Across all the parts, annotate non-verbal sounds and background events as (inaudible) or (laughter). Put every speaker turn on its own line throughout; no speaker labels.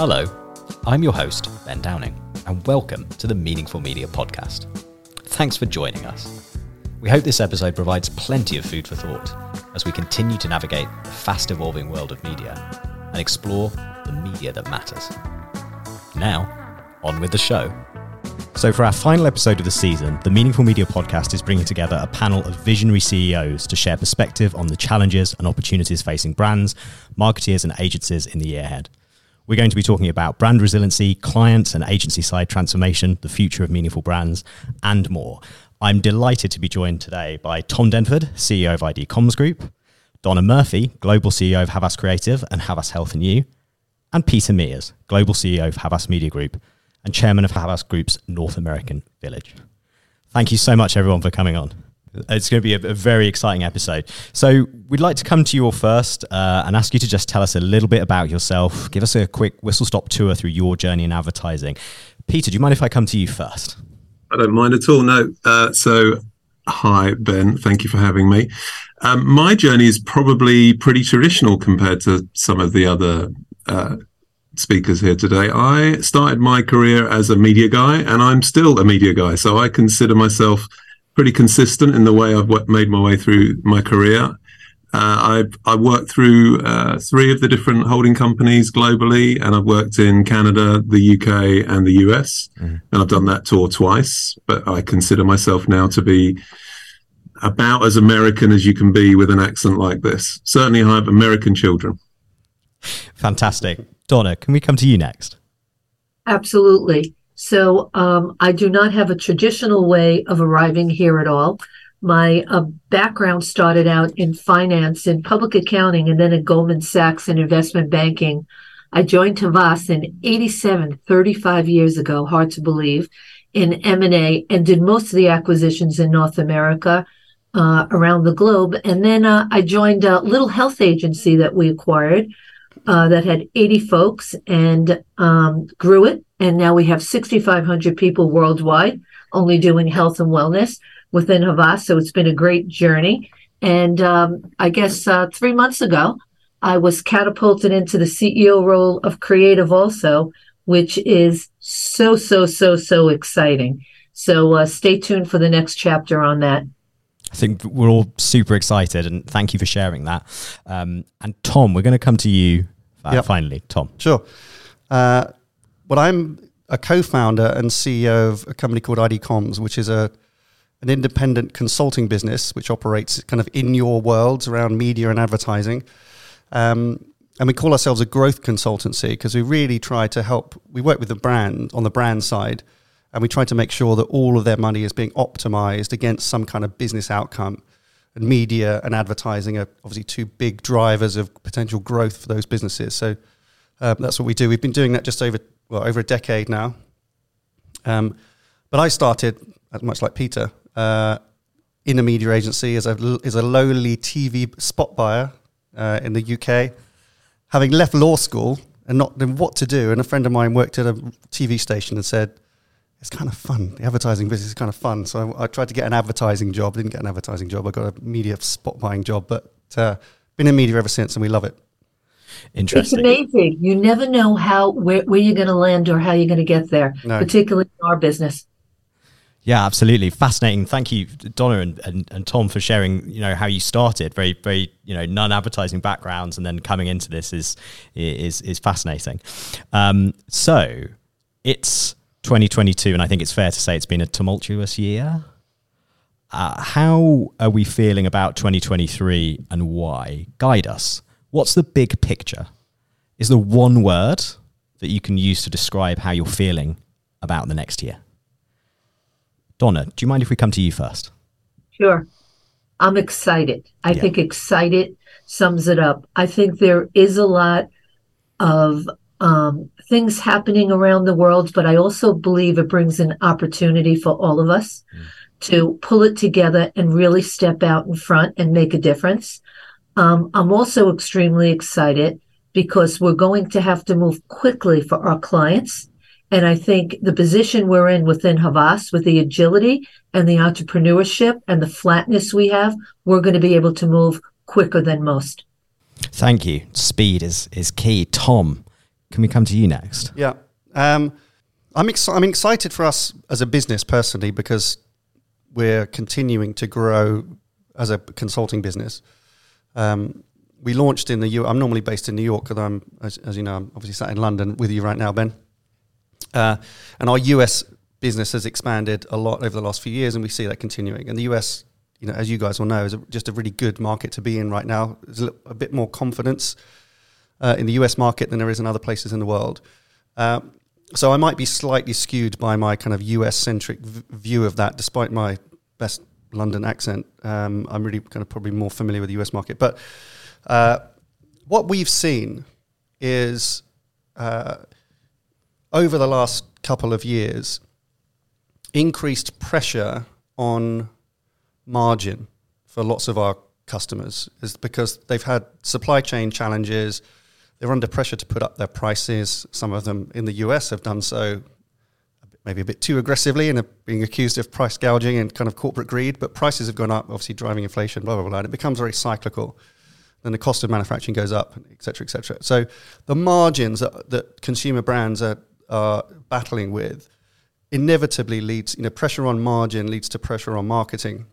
Hello, I'm your host, Ben Downing, and welcome to the Meaningful Media Podcast. Thanks for joining us. We hope this episode provides plenty of food for thought as we continue to navigate the fast evolving world of media and explore the media that matters. Now, on with the show.
So, for our final episode of the season, the Meaningful Media podcast is bringing together a panel of visionary CEOs to share perspective on the challenges and opportunities facing brands, marketeers, and agencies in the year ahead. We're going to be talking about brand resiliency, client and agency side transformation, the future of meaningful brands, and more. I'm delighted to be joined today by Tom Denford, CEO of ID Comms Group, Donna Murphy, Global CEO of Havas Creative and Havas Health and You, and Peter Mears, Global CEO of Havas Media Group and Chairman of Havas Group's North American Village. Thank you so much, everyone, for coming on. It's going to be a, a, very exciting episode. So, we'd like to come to you all first uh, and ask you to just tell us a little bit about yourself. Give us a quick whistle stop tour through your journey in advertising. Peter, do you mind if I come to you first?
I don't mind at all. No. Uh, so, hi, Ben. Thank you for having me. Um, my journey is probably pretty traditional compared to some of the other uh, speakers here today. I started my career as a media guy, and I'm still a media guy. So, I consider myself pretty consistent in the way I've made my way through my career. Uh, I've I worked through uh, three of the different holding companies globally, and I've worked in Canada, the UK, and the US, mm-hmm. and I've done that tour twice. But I consider myself now to be about as American as you can be with an accent like this. Certainly, I have American children.
Fantastic, Donna. Can we come to you next?
Absolutely. So um, I do not have a traditional way of arriving here at all. My uh, background started out in finance, in public accounting, and then at Goldman Sachs in investment banking. I joined Havas in 87, 35 years ago, hard to believe, in M&A and did most of the acquisitions in North America, uh, around the globe. And then uh, I joined a little health agency that we acquired uh, that had 80 folks and um, grew it and now we have 6,500 people worldwide only doing health and wellness within Havas. So it's been a great journey. And um, I guess uh, three months ago, I was catapulted into the CEO role of Creative also, which is so, so, so, so exciting. So uh, stay tuned for the next chapter on that.
I think we're all super excited and thank you for sharing that. Um, and Tom, we're going to come to you uh, yep. finally. Tom.
Sure. Uh, well, I'm a co-founder and CEO of a company called ID Comms, which is a an independent consulting business which operates kind of in your worlds around media and advertising. Um, and we call ourselves a growth consultancy because we really try to help. We work with the brand on the brand side, and we try to make sure that all of their money is being optimized against some kind of business outcome. And media and advertising are obviously two big drivers of potential growth for those businesses. So uh, that's what we do. We've been doing that just over well over a decade now. Um, but I started, much like Peter, uh, in a media agency as a as a lowly TV spot buyer uh, in the UK, having left law school and not knowing what to do. And a friend of mine worked at a TV station and said, "It's kind of fun. The advertising business is kind of fun." So I, I tried to get an advertising job. Didn't get an advertising job. I got a media spot buying job, but uh, been in media ever since, and we love it.
Interesting.
It's amazing. You never know how where, where you're going to land or how you're going to get there, no. particularly in our business.
Yeah, absolutely fascinating. Thank you, Donna and, and, and, Tom, for sharing. You know how you started. Very, very, you know, non-advertising backgrounds, and then coming into this is is is fascinating. Um, so it's 2022, and I think it's fair to say it's been a tumultuous year. Uh, how are we feeling about 2023, and why? Guide us. What's the big picture? Is the one word that you can use to describe how you're feeling about the next year? Donna, do you mind if we come to you first?
Sure. I'm excited. I yeah. think excited sums it up. I think there is a lot of um, things happening around the world, but I also believe it brings an opportunity for all of us mm. to pull it together and really step out in front and make a difference. Um, I'm also extremely excited because we're going to have to move quickly for our clients. And I think the position we're in within Havas, with the agility and the entrepreneurship and the flatness we have, we're going to be able to move quicker than most.
Thank you. Speed is, is key. Tom, can we come to you next?
Yeah. Um, I'm, ex- I'm excited for us as a business personally because we're continuing to grow as a consulting business. Um, we launched in the U. I'm normally based in New York, because I'm, as, as, you know, I'm obviously sat in London with you right now, Ben. Uh, and our US business has expanded a lot over the last few years, and we see that continuing. And the US, you know, as you guys will know, is a, just a really good market to be in right now. There's a, a bit more confidence uh, in the US market than there is in other places in the world. Uh, so I might be slightly skewed by my kind of US centric v- view of that, despite my best London accent. Um, I'm really kind of probably more familiar with the US market. But uh, what we've seen is uh, over the last couple of years, increased pressure on margin for lots of our customers is because they've had supply chain challenges they're under pressure to put up their prices. Some of them in the US have done so maybe a bit too aggressively and are being accused of price gouging and kind of corporate greed. But prices have gone up, obviously driving inflation, blah, blah, blah. And it becomes very cyclical. Then the cost of manufacturing goes up, et cetera, et cetera. So the margins that, that consumer brands are, are battling with inevitably leads, you know, pressure on margin leads to pressure on marketing.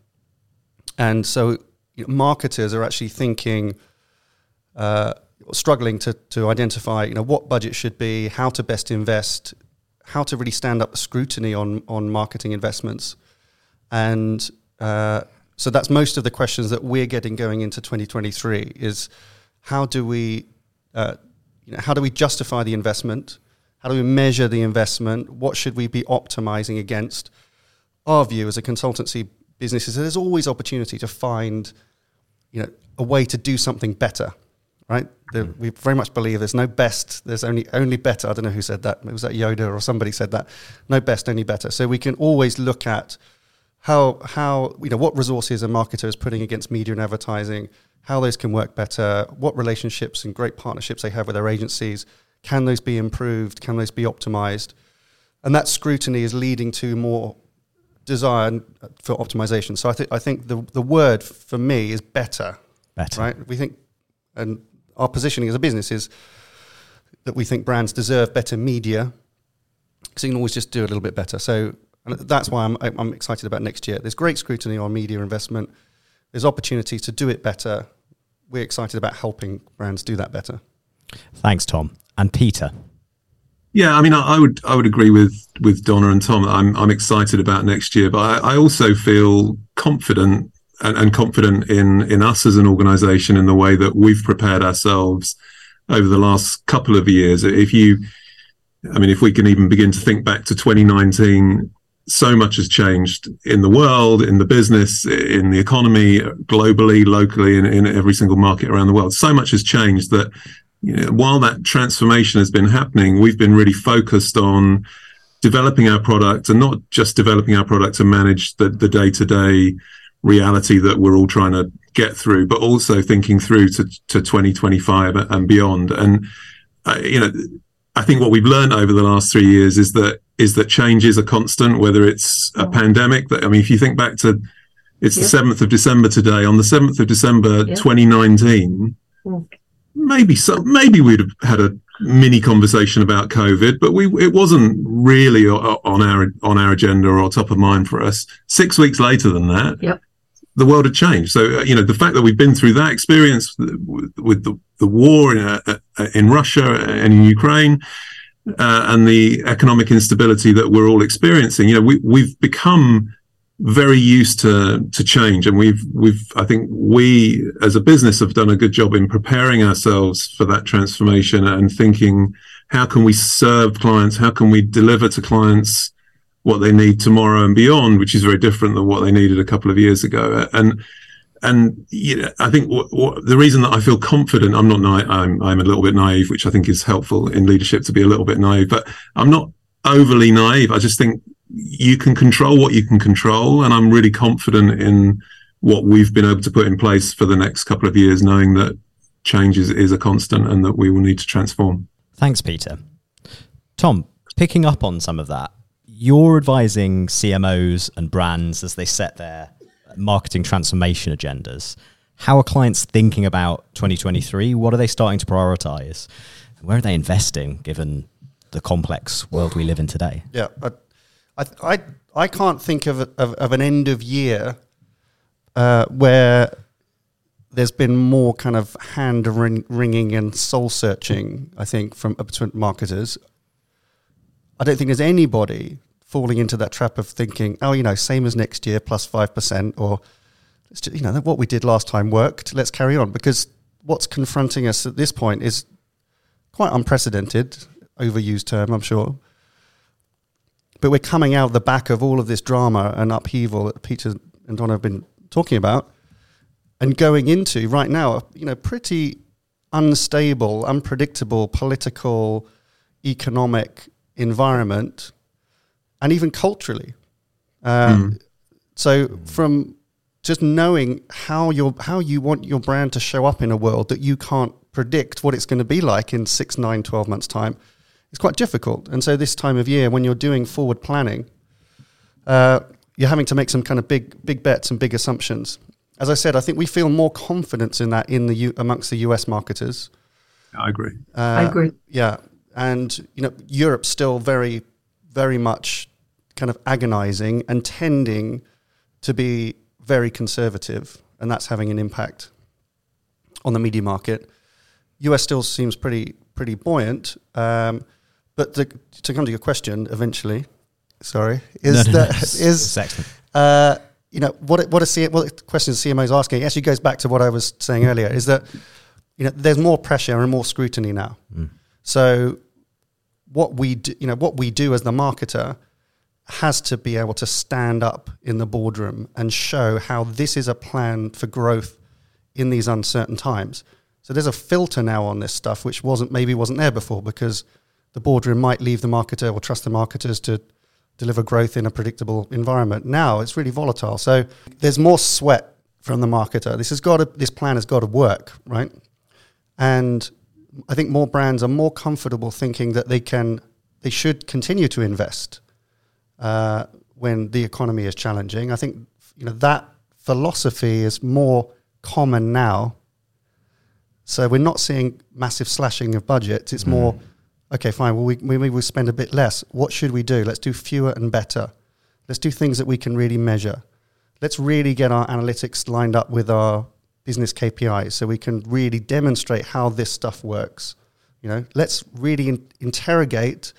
And so you know, marketers are actually thinking, uh, struggling to, to identify you know what budget should be, how to best invest, how to really stand up the scrutiny on on marketing investments, and uh, so that's most of the questions that we're getting going into 2023 is how do we uh, you know, how do we justify the investment? How do we measure the investment? What should we be optimizing against? Our view as a consultancy business is there's always opportunity to find you know a way to do something better right? The, mm. we very much believe there's no best, there's only only better. I don't know who said that. It was that Yoda or somebody said that. No best, only better. So we can always look at how how you know what resources a marketer is putting against media and advertising, how those can work better, what relationships and great partnerships they have with their agencies. Can those be improved? Can those be optimized? And that scrutiny is leading to more desire uh, for optimization. So I think I think the the word for me is better.
Better.
Right? We think and our positioning as a business is that we think brands deserve better media because you can always just do a little bit better. So that's why I'm, I'm excited about next year. There's great scrutiny on media investment. There's opportunity to do it better. We're excited about helping brands do that better.
Thanks, Tom. And Peter.
Yeah, I mean, I, I would I would agree with with Donna and Tom. I'm I'm excited about next year, but I, I also feel confident and, and confident in in us as an organisation in the way that we've prepared ourselves over the last couple of years. If you, I mean, if we can even begin to think back to 2019, so much has changed in the world, in the business, in the economy, globally, locally, in, in every single market around the world. So much has changed that you know, while that transformation has been happening, we've been really focused on developing our product and not just developing our product to manage the, the day-to-day reality that we're all trying to get through, but also thinking through to, to 2025 and beyond. And, uh, you know, I think what we've learned over the last three years is that is that change is a constant, whether it's a pandemic. That I mean, if you think back to, it's the seventh of December today. On the seventh of December, 2019, mm. maybe some, maybe we'd have had a mini conversation about COVID, but we it wasn't really on our on our agenda or top of mind for us. Six weeks later than that,
yep
the world had changed. So, uh, you know, the fact that we've been through that experience with, with the, the war in, uh, uh, in Russia and in Ukraine, uh, and the economic instability that we're all experiencing, you know, we, we've become very used to to change, and we've we've I think we as a business have done a good job in preparing ourselves for that transformation and thinking how can we serve clients, how can we deliver to clients what they need tomorrow and beyond, which is very different than what they needed a couple of years ago. And and you know, I think what, what, the reason that I feel confident, I'm not naive, I'm I'm a little bit naive, which I think is helpful in leadership to be a little bit naive, but I'm not overly naive. I just think you can control what you can control, and I'm really confident in what we've been able to put in place for the next couple of years, knowing that change is, is a constant and that we will need to transform.
Thanks, Peter. Tom, picking up on some of that, you're advising CMOs and brands as they set their marketing transformation agendas. How are clients thinking about 2023? What are they starting to prioritize? Where are they investing given the complex world we live in today?
Yeah, I, I, I, can't think of, of, of an end of year uh, where there's been more kind of hand ring, wringing and soul searching. I think from between marketers. I don't think there's anybody falling into that trap of thinking, oh, you know, same as next year, plus five percent, or you know, what we did last time worked. Let's carry on because what's confronting us at this point is quite unprecedented, overused term, I'm sure. But we're coming out the back of all of this drama and upheaval that Peter and Don have been talking about, and going into right now, you know, pretty unstable, unpredictable political, economic environment, and even culturally. Uh, mm. So, from just knowing how your how you want your brand to show up in a world that you can't predict what it's going to be like in six, nine, 12 months' time, it's quite difficult. And so, this time of year, when you're doing forward planning, uh, you're having to make some kind of big big bets and big assumptions. As I said, I think we feel more confidence in that in the U- amongst the US marketers.
I agree.
Uh, I agree.
Yeah, and you know Europe's still very, very much kind of agonizing and tending to be very conservative, and that's having an impact on the media market. US still seems pretty pretty buoyant, um, but the, to come to your question eventually, sorry, is no, no, that no, is uh, you know what what a C, what the question the CMO is asking actually goes back to what I was saying earlier is that you know there's more pressure and more scrutiny now. Mm. So what we do, you know what we do as the marketer has to be able to stand up in the boardroom and show how this is a plan for growth in these uncertain times. So there's a filter now on this stuff which wasn't maybe wasn't there before because the boardroom might leave the marketer or trust the marketers to deliver growth in a predictable environment. Now it's really volatile. So there's more sweat from the marketer. This has got to, this plan has got to work, right? And I think more brands are more comfortable thinking that they can they should continue to invest uh, when the economy is challenging. I think you know that philosophy is more common now. So we're not seeing massive slashing of budgets. It's mm. more okay, fine. Well, we, maybe we spend a bit less. What should we do? Let's do fewer and better. Let's do things that we can really measure. Let's really get our analytics lined up with our business KPIs so we can really demonstrate how this stuff works. You know, let's really in- interrogate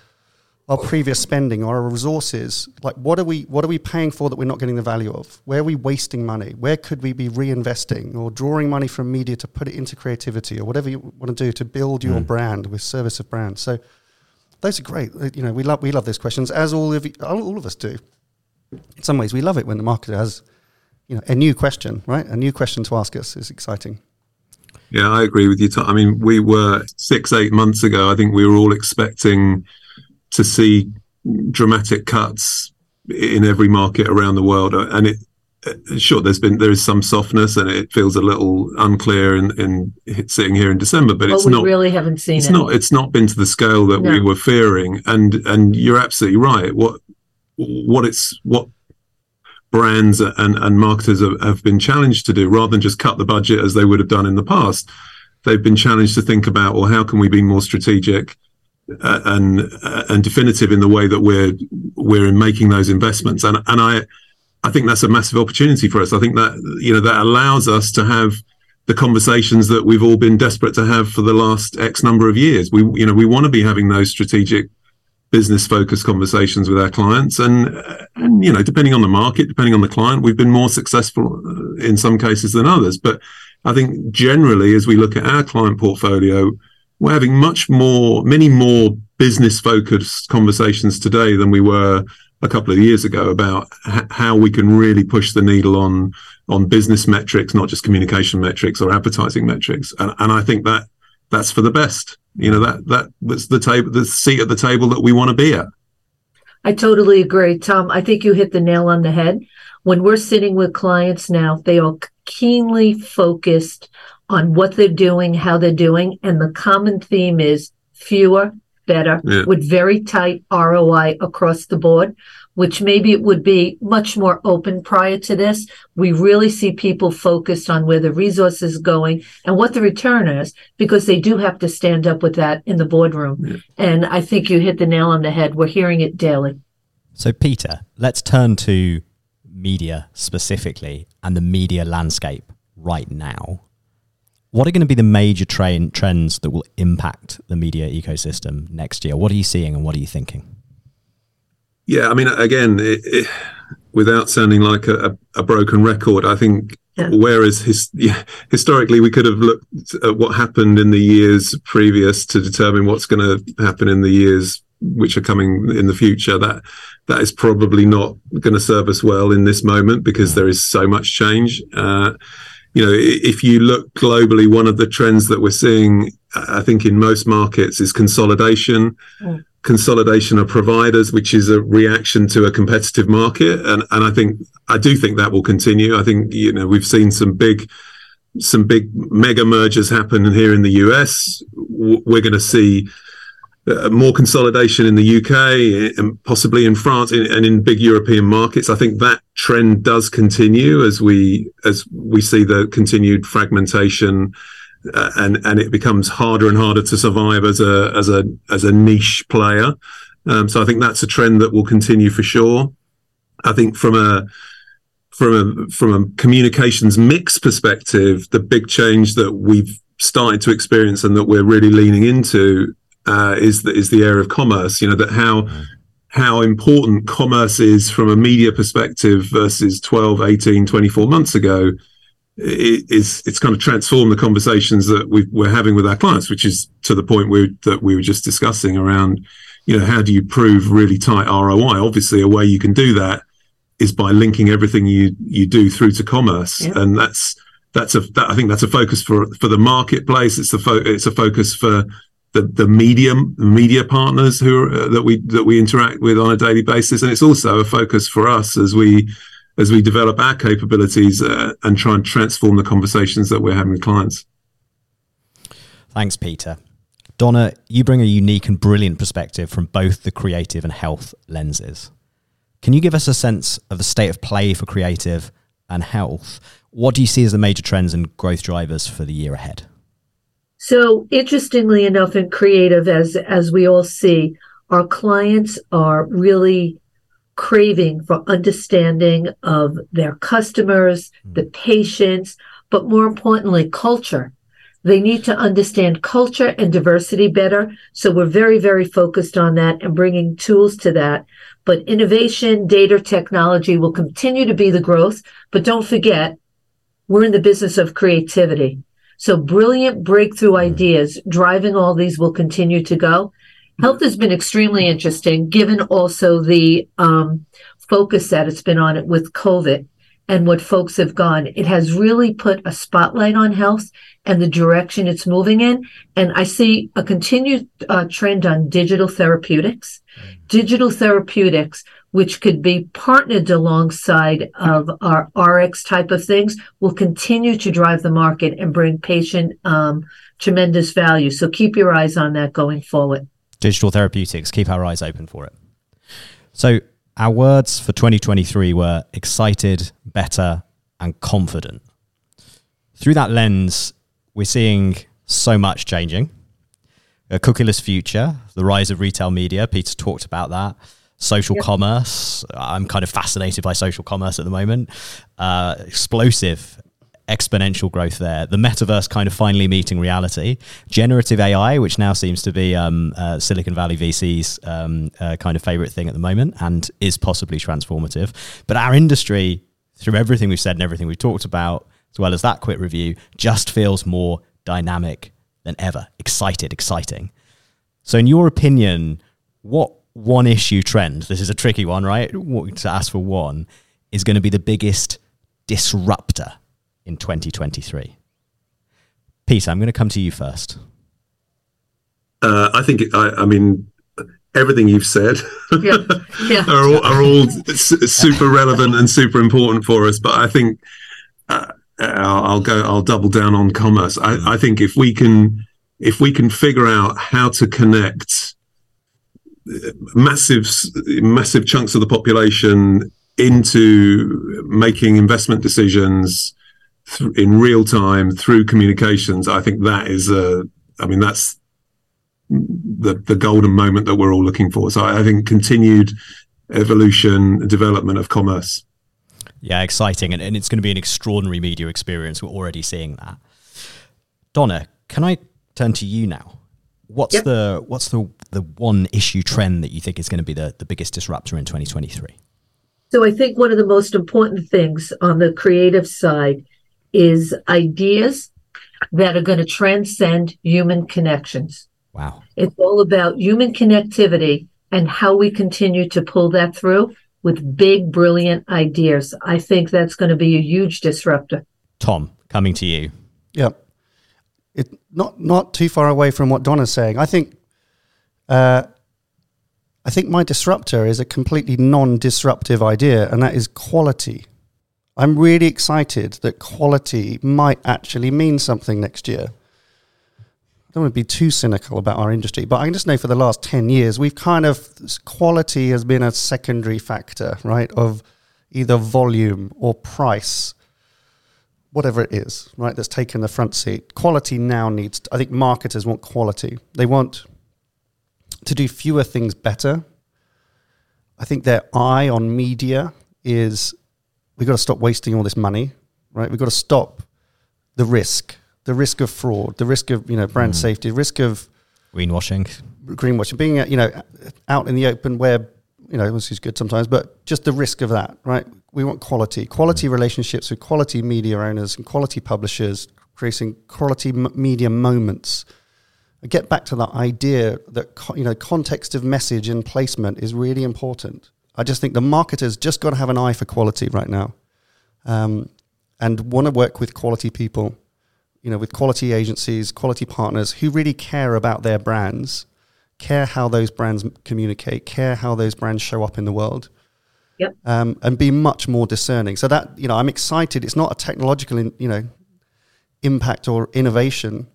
our previous spending or our resources. Like, what are we what are we paying for that we're not getting the value of? Where are we wasting money? Where could we be reinvesting or drawing money from media to put it into creativity or whatever you want to do to build your mm. brand with service of brand? So those are great. Uh, you know, we love we love those questions as all of you, all of us do. In some ways, we love it when the marketer has you know a new question, right? A new question to ask us is exciting.
Yeah, I agree with you. I mean, we were six, eight months ago. I think we were all expecting to see dramatic cuts in every market around the world, and it sure there's been there is some softness and it feels a little unclear in, in sitting here in December, but, it's not
really haven't seen
it's
it.
not it's not been to the scale that no. we were fearing, and and you're absolutely right. What what it's what brands and, and marketers have, have been challenged to do rather than just cut the budget as they would have done in the past. They've been challenged to think about, well, how can we be more strategic uh, and uh, and definitive in the way that we're we're in making those investments? And and I I think that's a massive opportunity for us. I think that you know that allows us to have the conversations that we've all been desperate to have for the last X number of years. We you know we want to be having those strategic business focused conversations with our clients. And and you know depending on the market depending on the client we've been more successful uh, in some cases than others. But i think generally as we look at our client portfolio we're having much more many more business focused conversations today than we were a couple of years ago about h- how we can really push the needle on on business metrics not just communication metrics or advertising metrics. And, and i think that that's for the best. You know that that was the table the seat at the table that we want to be at.
I totally agree tom. I think you hit the nail on the head. When we're sitting with clients now they are keenly focused on what they're doing how they're doing and the common theme is fewer better yeah. with very tight roi across the board which maybe it would be much more open prior to this. We really see people focused on where the resource is going and what the return is because they do have to stand up with that in the boardroom. Yeah. And I think you hit the nail on the head. We're hearing it daily.
So, Peter, let's turn to media specifically and the media landscape right now. What are going to be the major train trends that will impact the media ecosystem next year? What are you seeing and what are you thinking?
Yeah, I mean, again, it, it, without sounding like a, a, broken record, I think yeah. whereas his, yeah, historically we could have looked at what happened in the years previous to determine what's going to happen in the years which are coming in the future, that that is probably not going to serve us well in this moment because there is so much change. Uh, you know, if you look globally, one of the trends that we're seeing, I think, in most markets is consolidation. Mm consolidation of providers, which is a reaction to a competitive market. And, and I think, I do think that will continue. I think, you know, we've seen some big, some big mega mergers happen here in the US. We're going to see uh, more consolidation in the UK and possibly in France and in big European markets. I think that trend does continue as we as we see the continued fragmentation uh, and and it becomes harder and harder to survive as a as a as a niche player. Um, so I think that's a trend that will continue for sure. I think from a from a from a communications mix perspective, the big change that we've started to experience and that we're really leaning into uh, is the, is the area of commerce. You know that how how important commerce is from a media perspective versus 12, 18, 24 months ago is it's kind of transformed the conversations that we are having with our clients, which is to the point we, that we were just discussing around, you know, how do you prove really tight ROI? Obviously, a way you can do that is by linking everything you you do through to commerce, and that's that's a that, I think that's a focus for for the marketplace. It's a fo- it's a focus for the the media media partners who are, uh, that we that we interact with on a daily basis, and it's also a focus for us as we as we develop our capabilities uh, and try and transform the conversations that we're having with clients.
Thanks, Peter. Donna, you bring a unique and brilliant perspective from both the creative and health lenses. Can you give us a sense of the state of play for creative and health? What do you see as the major trends and growth drivers for the year ahead?
So, interestingly enough, in creative, as as we all see, our clients are really craving for understanding of their customers, mm. the patients, but more importantly, culture. They need to understand culture and diversity better. So we're very, very focused on that and bringing tools to that. But innovation, data technology will continue to be the growth. But don't forget, we're in the business of creativity. So brilliant breakthrough mm. ideas driving all these will continue to go. Health has been extremely interesting, given also the um, focus that it's been on it with COVID and what folks have gone. It has really put a spotlight on health and the direction it's moving in. And I see a continued uh, trend on digital therapeutics, digital therapeutics, which could be partnered alongside of our RX type of things, will continue to drive the market and bring patient um, tremendous value. So keep your eyes on that going forward
digital therapeutics, keep our eyes open for it. So, our words for 2023 were excited, better, and confident. Through that lens, we're seeing so much changing. A cookieless future, the rise of retail media, Peter talked about that. Social yep. commerce, I'm kind of fascinated by social commerce at the moment. Uh, explosive exponential growth there. The metaverse kind of finally meeting reality. Generative AI, which now seems to be um, uh, Silicon Valley VC's um, uh, kind of favorite thing at the moment and is possibly transformative. But our industry, through everything we've said and everything we've talked about, as well as that quick review, just feels more dynamic than ever. Excited, exciting. So, in your opinion, what one issue trend, this is a tricky one, right? To ask for one, is going to be the biggest disruptor in 2023? Peter, I'm going to come to you first.
Uh, I think, I, I, mean, everything you've said (laughs) yeah. Yeah. are all, are all super relevant and super important for us. But I think uh, I'll go, I'll double down on commerce. I, I think if we can, if we can figure out how to connect massive, massive chunks of the population into making investment decisions th- in real time through communications. I think that is a, I mean, that's the the golden moment that we're all looking for. So I think continued evolution, development of commerce.
Yeah, exciting. And, and it's going to be an extraordinary media experience. We're already seeing that. Donna, can I turn to you now? What's yep. the what's the the one issue trend that you think is going to be the, the biggest disruptor in 2023?
So I think one of the most important things on the creative side is ideas that are going to transcend human connections.
Wow.
It's all about human connectivity and how we continue to pull that through with big, brilliant ideas. I think that's going to be a huge disruptor.
Tom, coming to you.
Yeah. It not not too far away from what Donna's saying. I think uh, I think my disruptor is a completely non-disruptive idea, and that is quality. I'm really excited that quality might actually mean something next year. I don't want to be too cynical about our industry, but I can just know for the last 10 years, we've kind of, quality has been a secondary factor, right, of either volume or price, whatever it is, right, that's taken the front seat. Quality now needs, I think marketers want quality. They want to do fewer things better. I think their eye on media is we've got to stop wasting all this money, right? We've got to stop the risk the risk of fraud, the risk of you know brand mm. safety, risk of
greenwashing,
greenwashing, being you know out in the open where you know this is good sometimes, but just the risk of that, right? We want quality, quality mm. relationships with quality media owners and quality publishers, creating quality m- media moments. I get back to that idea that co- you know context of message and placement is really important. I just think the marketers just got to have an eye for quality right now, um, and want to work with quality people you know, with quality agencies, quality partners who really care about their brands, care how those brands communicate, care how those brands show up in the world.
Yep.
Um, and be much more discerning. So that you know, I'm excited. It's not a technological, in, you know, impact or innovation.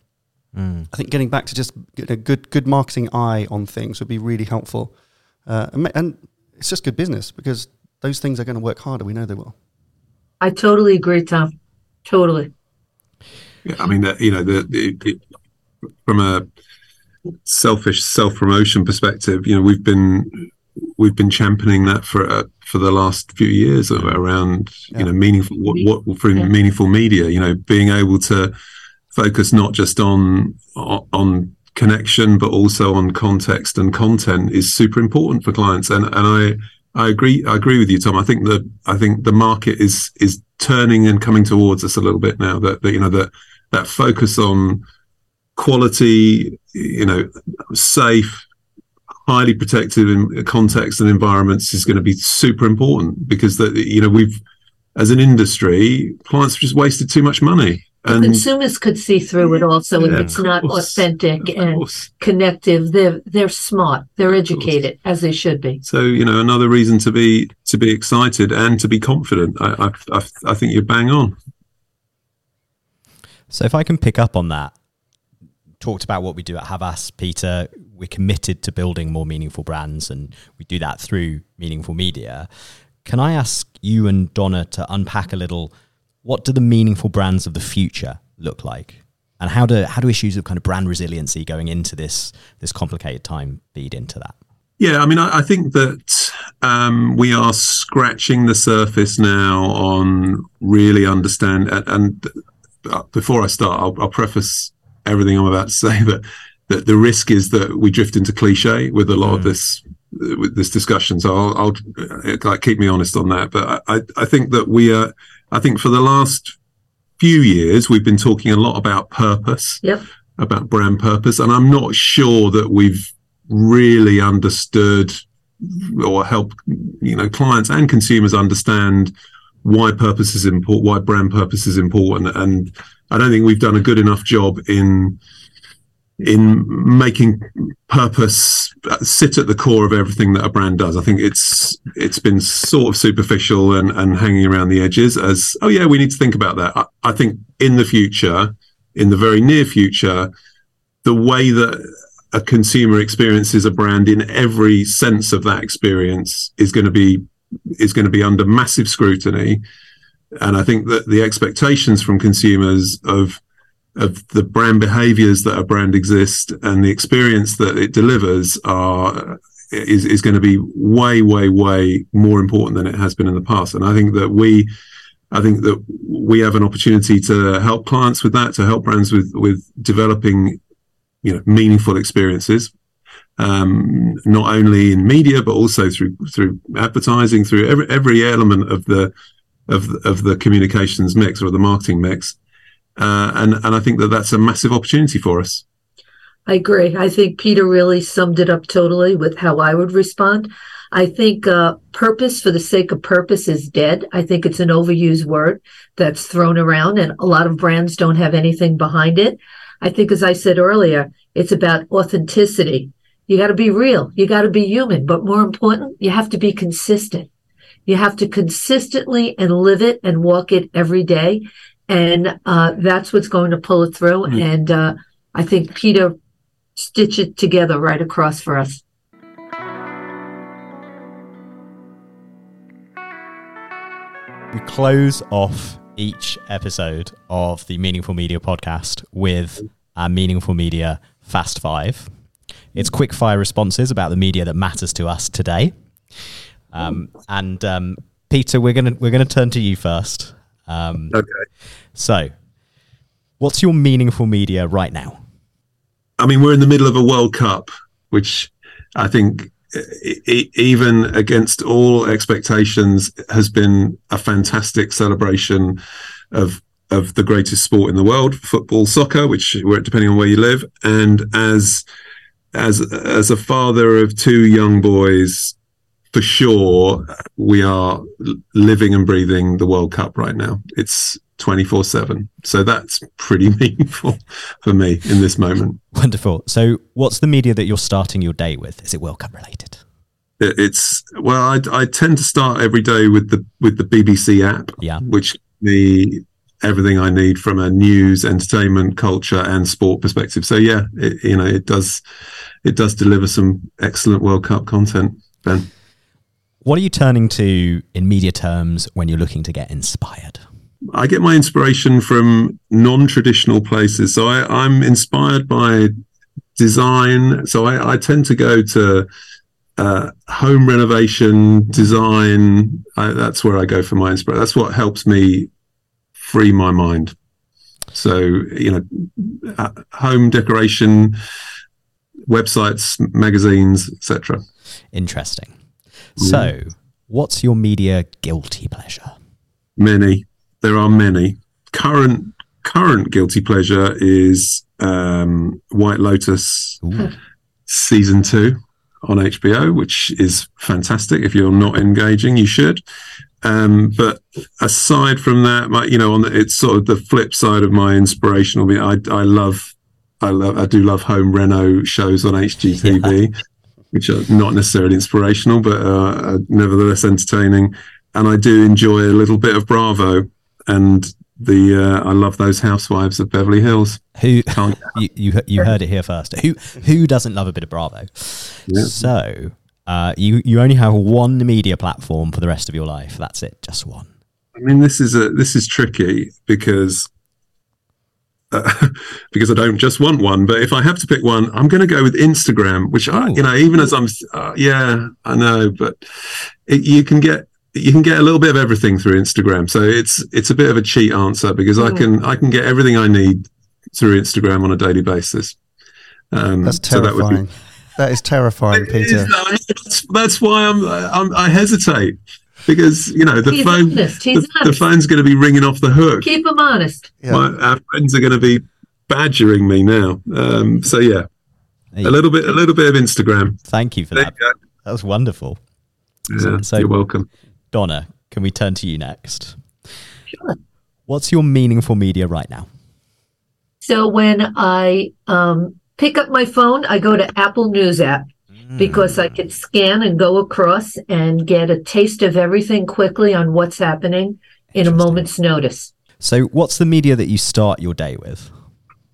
Mm. I think getting back to just a good good marketing eye on things would be really helpful. Uh, and, and it's just good business because those things are going to work harder. We know they will.
I totally agree, Tom. Totally.
Yeah, I mean, that you know, the, the, from a selfish self promotion perspective, you know, we've been we've been championing that for uh, for the last few years around yeah. you know meaningful what, what through yeah. meaningful media. You know, being able to focus not just on on connection but also on context and content is super important for clients. And and I I agree I agree with you Tom. I think that I think the market is is turning and coming towards us a little bit now that, that you know that that focus on quality, you know, safe, highly protected in context and environments is going to be super important because that you know we've as an industry clients have just wasted too much money
and consumers could see through it also yeah, if it's not course, authentic and course. connective they're they're smart they're educated as they should be
so you know another reason to be to be excited and to be confident i i, I think you're bang on
so if I can pick up on that, talked about what we do at Havas, Peter. We're committed to building more meaningful brands, and we do that through meaningful media. Can I ask you and Donna to unpack a little? What do the meaningful brands of the future look like, and how do how do issues of kind of brand resiliency going into this this complicated time feed into that?
Yeah, I mean, I, I think that um, we are scratching the surface now on really understand and, and uh, before I start, I'll, I'll, preface everything I'm about to say that that the risk is that we drift into cliche with a lot mm. of this with this discussion. So I'll, I'll uh, keep me honest on that. But I, I think that we are. I think for the last few years we've been talking a lot about purpose,
yep.
about brand purpose, and I'm not sure that we've really understood or helped you know clients and consumers understand why purpose is important, why brand purpose is important, and I don't think we've done a good enough job in in making purpose uh, sit at the core of everything that a brand does. I think it's it's been sort of superficial and, and hanging around the edges as oh yeah we need to think about that. I, I think in the future, in the very near future, the way that a consumer experiences a brand in every sense of that experience is going to be is going to be under massive scrutiny and i think that the expectations from consumers of of the brand behaviors that a brand exists and the experience that it delivers are is, is going to be way way way more important than it has been in the past. And i think that we I think that we have an opportunity to help clients with that, to help brands with with developing, you know, meaningful experiences, um, not only in media but also through through advertising, through every every element of the of of the communications mix or the marketing mix, uh, and and I think that that's a massive opportunity for us.
I agree. I think Peter really summed it up totally with how I would respond. I think uh, purpose for the sake of purpose is dead. I think it's an overused word that's thrown around, and a lot of brands don't have anything behind it. I think, as I said earlier, it's about authenticity. You got to be real, you got to be human, but more important, you have to be consistent. You have to consistently and live it and walk it every day. And uh, that's what's going to pull it through. Mm-hmm. And uh, I think Peter stitched it together right across for us.
We close off each episode of the Meaningful Media podcast with our Meaningful Media Fast Five. It's quick fire responses about the media that matters to us today. Um, and um, Peter, we're gonna we're gonna turn to you first. Um,
okay.
So, what's your meaningful media right now?
I mean, we're in the middle of a World Cup, which I think even against all expectations, has been a fantastic celebration of of the greatest sport in the world, football, soccer, which depending on where you live, and as as as a father of two young boys, for sure, we are living and breathing the World Cup right now. It's 24 7. So that's pretty (laughs) meaningful for me in this moment.
Wonderful. So, what's the media that you're starting your day with? Is it World Cup related?
It's well, I, I tend to start every day with the with the BBC app,
yeah.
which the everything I need from a news, entertainment, culture, and sport perspective. So yeah, it, you know, it does it does deliver some excellent World Cup content. Ben,
what are you turning to in media terms when you're looking to get inspired?
I get my inspiration from non-traditional places. So I, I'm inspired by design. So I, I tend to go to uh, home renovation, design. I, that's where I go for my inspiration. That's what helps me free my mind. So you know, uh, home decoration, websites, magazines, etc.
Interesting. So, what's your media guilty pleasure?
Many there are many. Current current guilty pleasure is um, White Lotus Ooh. season two on HBO, which is fantastic. If you're not engaging, you should. Um, but aside from that, my, you know, on the, it's sort of the flip side of my inspirational. I, I love, I love, I do love home reno shows on HGTV, yeah. (laughs) which are not necessarily inspirational, but uh, nevertheless entertaining. And I do enjoy a little bit of Bravo and the uh, I love those housewives of Beverly Hills.
Who (laughs) you, you, you heard it here first. Who who doesn't love a bit of Bravo? Yeah. So uh, you you only have one media platform for the rest of your life. That's it, just one.
I mean, this is a this is tricky because uh, (laughs) because I don't just want one. But if I have to pick one, I'm going to go with Instagram, which I, you know, even as I'm, uh, yeah, I know, but it, you can get you can get a little bit of everything through Instagram. So it's it's a bit of a cheat answer because mm. I can I can get everything I need through Instagram on a daily basis.
Um, that's terrifying. So that, be, that is terrifying, Peter.
Is, that's, that's, why I'm, I'm, i hesitate because you know the He's phone the, the, phone's going to be ringing off the hook.
Keep them honest.
Yeah. My, our friends are going to be badgering me now. Um, so yeah, a little bit a little bit of Instagram.
Thank you for there that. You that was wonderful.
Yeah, so, so, you're welcome.
Donna, can we turn to you next? Sure. What's your meaningful media right now?
So when I um, pick up my phone, I go to Apple News app mm. because I can scan and go across and get a taste of everything quickly on what's happening in a moment's notice.
So, what's the media that you start your day with?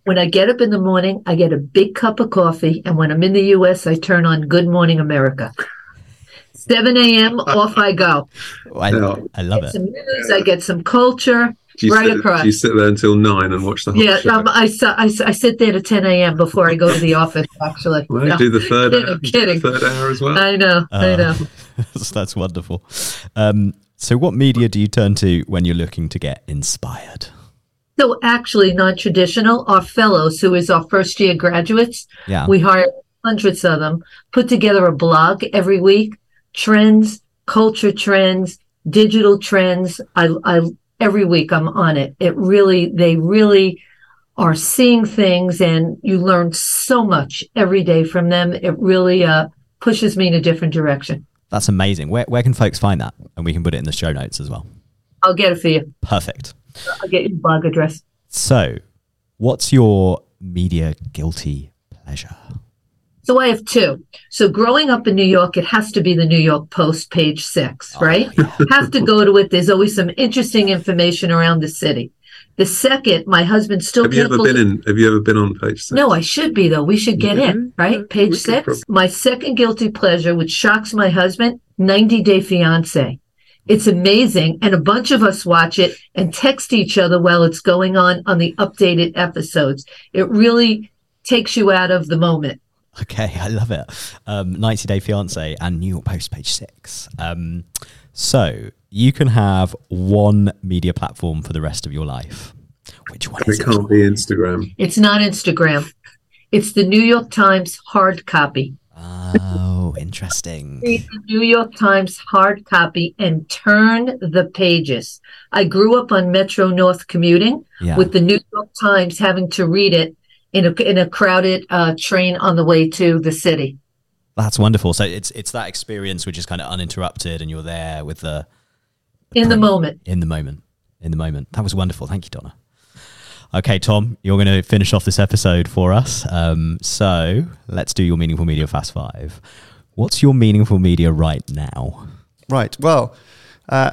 When I get up in the morning, I get a big cup of coffee. And when I'm in the US, I turn on Good Morning America. (laughs) 7 a.m. off I go.
I. I love
Get
it.
some news, I get some culture.
Do you,
Right
sit,
across.
do you sit there until nine and watch the whole
Yeah,
show?
um, I, s- I, s- I sit there to 10 a.m. before I go to the office, actually.
Well,
No,
do the third
kidding,
hour,
kidding.
third hour as well.
I know, I
Uh,
know. (laughs)
that's, that's wonderful. Um, so, what media do you turn to when you're looking to get inspired?
So actually non-traditional, our fellows, who is our first year graduates,
Yeah.
we hire hundreds of them, put together a blog every week, trends, culture trends, digital trends. I, I, every week I'm on it. It really, they really are seeing things and you learn so much every day from them. It really, uh, pushes me in a different direction.
That's amazing. Where, where can folks find that? And we can put it in the show notes as well.
I'll get it for you.
Perfect.
I'll get your blog address.
So, what's your media guilty pleasure?
So I have two. So growing up in New York, it has to be the New York Post, page six, oh, right? (laughs) have to go to it. There's always some interesting information around the city. The second, my husband still
have you ever
believe.
been in? Have you ever been on page six?
no, I should be though. We should get in, right? Page six. My second guilty pleasure, which shocks my husband, 90 Day Fiance. It's amazing, and a bunch of us watch it and text each other while it's going on on the updated episodes. It really takes you out of the moment. (laughs)
Okay, I love it. Um, 90 Day Fiance and New York Post, page six. Um, so, you can have one media platform for the rest of your life. Which one
And
is
it
it?
can't be Instagram.
It's not Instagram. It's the New York Times hard copy.
Oh, interesting.
Read the New York Times hard copy and turn the pages. I grew up on Metro North commuting
Yeah.
with the New York Times having to read it in a in a crowded uh, train on the way to the city.
That's wonderful. So it's it's that experience which is kind of uninterrupted, and you're there with the
In the moment.
in the moment. In the moment. That was wonderful. Thank you, Donna. Okay, Tom, you're going to finish off this episode for us. Um, so let's do your meaningful media fast five. What's your meaningful media right now?
Right. Well, uh,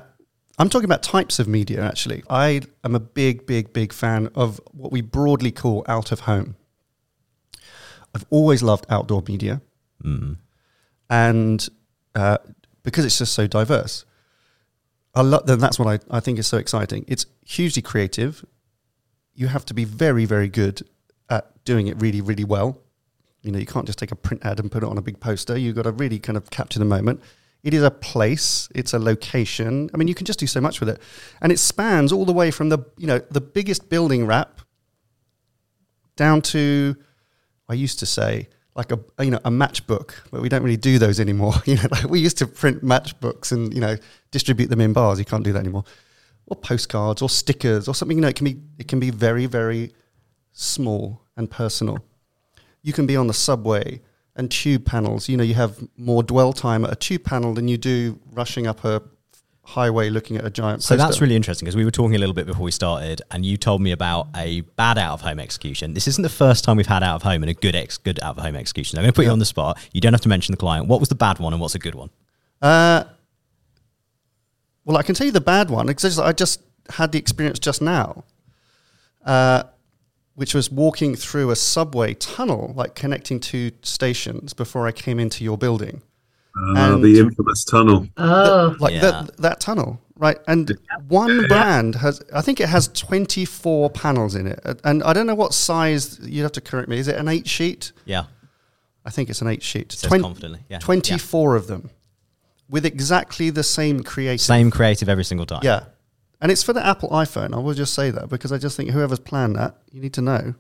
I'm talking about types of media, actually. I am a big, big, big fan of what we broadly call out of home. I've always loved outdoor media. And uh, because it's just so diverse, I lo- then that's what I, I think is so exciting. It's hugely creative. You have to be very, very good at doing it really, really well. You know, you can't just take a print ad and put it on a big poster. You've got to really kind of capture the moment. It is a place, it's a location. I mean, you can just do so much with it. And it spans all the way from the, you know, the biggest building wrap down to, I used to say, like a you know a matchbook, but we don't really do those anymore. (laughs) You know, like we used to print matchbooks and you know distribute them in bars. You can't do that anymore. Or postcards, or stickers, or something. You know, it can be it can be very very small and personal. You can be on the subway and tube panels. You know, you have more dwell time at a tube panel than you do rushing up a highway looking at a giant.
So that's really interesting because we were talking a little bit before we started, and you told me about a bad out of home execution. This isn't the first time we've had out of home and a good ex good out of home execution. I'm going to put you on the spot. You don't have to mention the client. What was the bad one and what's a good one?
Uh, well, I can tell you the bad one because I just had the experience just now, uh, which was walking through a subway tunnel, like connecting two stations before I came into your building.
Uh,
And-
the infamous tunnel.
Oh,
Like
Yeah.
that, that tunnel, right? And one brand has, I think it has 24 panels in it. And I don't know what size, you'd have to correct me. Is it an eight sheet?
Yeah,
I think it's an eight sheet.
says
Twen-
confidently. Yeah,
24 of them with exactly the same creative.
Same creative every single time.
Yeah. And it's for the Apple iPhone. I will just say that because I just think whoever's planned that, you need to know.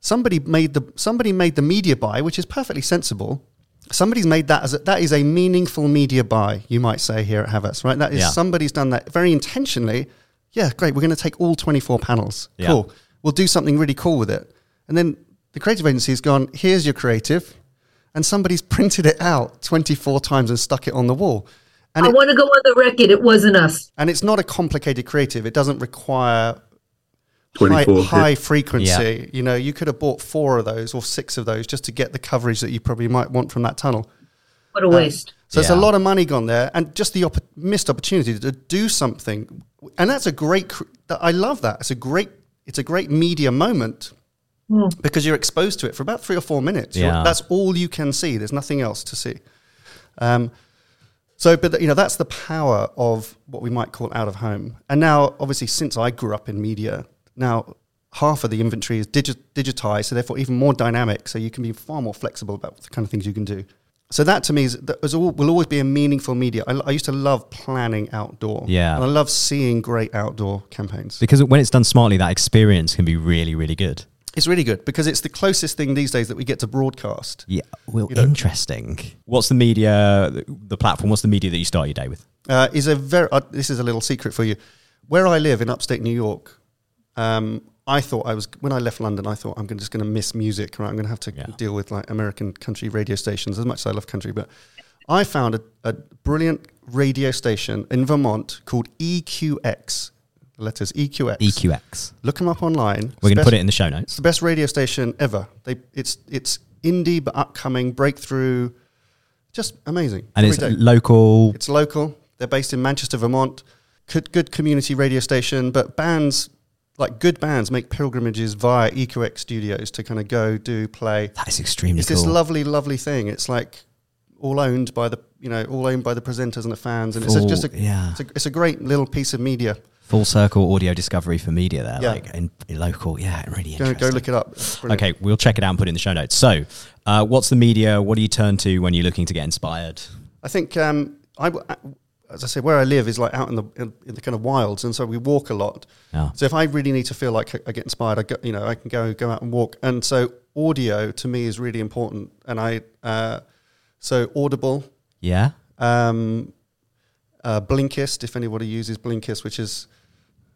Somebody made the somebody made the media buy, which is perfectly sensible. Somebody's made that as a, that is a meaningful media buy, you might say here at Havas, right? That is
Yeah.
somebody's done that very intentionally. Yeah, great. We're going to take all 24 panels.
Yeah.
Cool. We'll do something really cool with it. And then the creative agency's gone, here's your creative. And somebody's (laughs) printed it out 24 times and stuck it on the wall. And
I
it,
want to go on the record. It wasn't us.
and it's not a complicated creative. It doesn't require high, high frequency. You know, you could have bought four of those or six of those just to get the coverage that you probably might want from that tunnel.
What a waste.
So it's
Yeah.
a lot of money gone there, and just the opp- missed opportunity to do something. And that's a great. cr- that- I love that. It's a great. It's a great media moment. because you're exposed to it for about three or four minutes.
Yeah.
That's all you can see. There's nothing else to see. Um, so, but you know, that's the power of what we might call out of home. And now, obviously, since I grew up in media, now half of the inventory is digi- digitized, so therefore even more dynamic. So you can be far more flexible about the kind of things you can do. So that to me is, that is all, will always be a meaningful media. I, I used to love planning outdoor.
Yeah.
And I love seeing great outdoor campaigns.
Because when it's done smartly, that experience can be really, really good.
It's really good because it's the closest thing these days that we get to broadcast.
Yeah. Well,
You know-
interesting. What's the media, the platform, what's the media that you start your day with?
uh, is a very. Uh, this is a little secret for you. Where I live in upstate New York, um, I thought I was when I left London. I thought I'm just going to miss music. Right, I'm going to have to
Yeah.
deal with like American country radio stations as much as I love country. But I found a, a brilliant radio station in Vermont called EQX. The letters EQX.
EQX.
Look them up online.
We're going to put it in the show
It's
notes.
the best radio station ever. They it's it's indie but upcoming breakthrough. Just amazing.
And it's
day.
local.
It's local. They're based in Manchester, Vermont. Good, good community radio station, but bands like good bands make pilgrimages via EQX studios to kind of go do play.
That is extremely
It's
cool.
this lovely, lovely thing. It's like all owned by the you know all owned by the presenters and the fans, and it's just a
yeah.
it's a it's a great little piece of media.
Full circle audio discovery for media there.
Yeah.
Like in, in local. Yeah, really
Go,
interesting.
go look it up. It's brilliant.
Okay, we'll check it out and put it in the show notes. So, uh, what's the media? What do you turn to when you're looking to get inspired?
I think um, I, w- as I say, where I live is like out in the in, in the kind of wilds, and so we walk a lot.
Yeah.
So if I really need to feel like I get inspired, I go, you know, I can go go out and walk. And so audio to me is really important. And I uh, so Audible,
Yeah.
um, uh, Blinkist, if anybody uses Blinkist, which is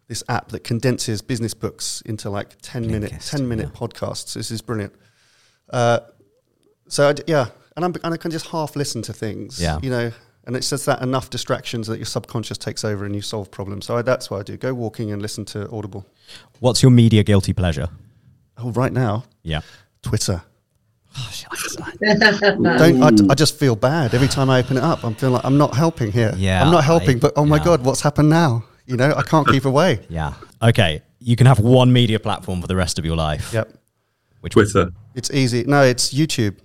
this app that condenses business books into like 10 minute 10 minute
yeah.
podcasts. This is brilliant. Uh, so I d yeah, and, I'm, and I can just half listen to things,
Yeah.
you know, and it's just that enough distractions that your subconscious takes over and you solve problems. So I, that's what I do. Go walking and listen to Audible.
What's your media guilty pleasure?
Oh, right now,
Yeah.
Twitter.
Oh, I- (laughs)
Don't I, I just feel bad every time I open it up. I'm feeling like I'm not helping here.
Yeah,
I'm not helping,
I-
but oh my
yeah.
god, what's happened now? You know, I can't keep away. (laughs)
yeah. Okay. You can have one media platform for the rest of your life.
Yep.
Which one?
Twitter.
It's easy. No, it's YouTube.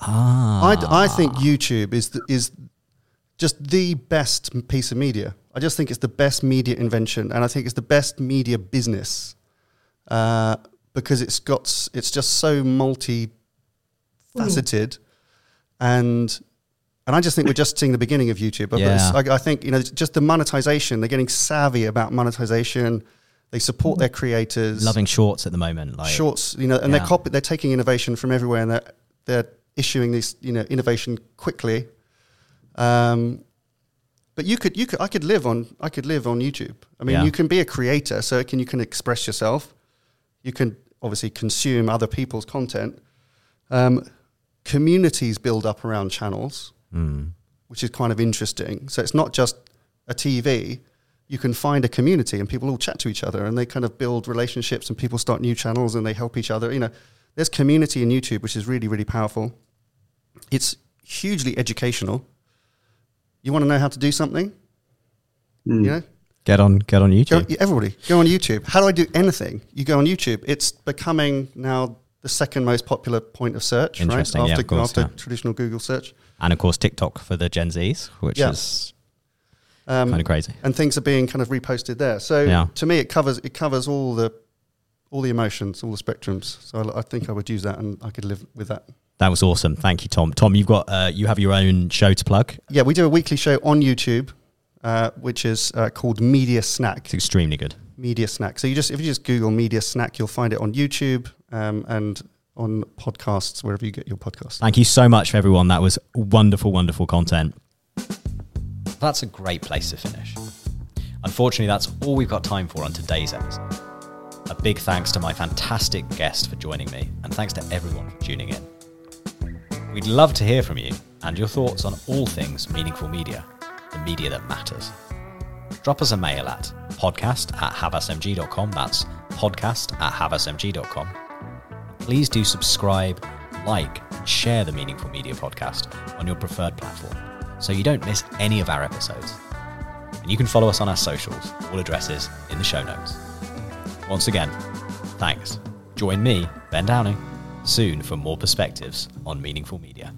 Ah.
I, I think YouTube is the, is just the best piece of media. I just think it's the best media invention, and I think it's the best media business uh, because it's got it's just so multi faceted, and and I just think we're just seeing the beginning of YouTube. But
Yeah.
I, I think you know just the monetization. They're getting savvy about monetization. They support their creators
Loving shorts at the moment. Like
shorts, you know, and
Yeah.
they're copy, they're taking innovation from everywhere, and they're they're issuing this, you know, innovation quickly. Um, but you could you could I could live on I could live on YouTube. I mean,
Yeah.
you can be a creator, so can you can express yourself. You can obviously consume other people's content. Um, communities build up around channels,
Mm.
which is kind of interesting. So it's not just a TV. You can find a community and people all chat to each other and they kind of build relationships and people start new channels and they help each other. You know, there's community in YouTube, which is really, really powerful. It's hugely educational. You want to know how to do something?
Mm.
You know,
Get on, get on
go,
YouTube.
everybody go on YouTube. How do I do anything? You go on YouTube. It's becoming now the second most popular point of search, right?
Interesting, yeah,
After,
course,
after
yeah.
traditional Google search.
And of course, TikTok for the Gen Zs, which
Yeah.
is
Um,
kind of crazy.
and things are being kind of reposted there. So to me, it covers it covers all the all the emotions, all the spectrums. So I, I think I would use that, and I could live with that.
That was awesome. Thank you, Tom. Tom, you've got uh, you have your own show to plug.
Yeah, we do a weekly show on YouTube, uh, which is uh, called Media Snack.
It's extremely good.
Media Snack. So you just if you just Google Media Snack, you'll find it on YouTube um, and on podcasts wherever you get your podcasts.
Thank you so much, everyone. That was wonderful, wonderful content.
That's a great place to finish. Unfortunately, that's all we've got time for on today's episode. A big thanks to my fantastic guest for joining me, and thanks to everyone for tuning in. We'd love to hear from you and your thoughts on all things meaningful media, the media that matters. Drop us a mail at podcast at havasmg.com. That's podcast at havasmg.com. Please do subscribe, like, and share the Meaningful Media podcast on your preferred platform so you don't miss any of our episodes. And you can follow us on our socials, all addresses in the show notes. Once again, thanks
Join me, Ben Downing, soon for more perspectives on meaningful media.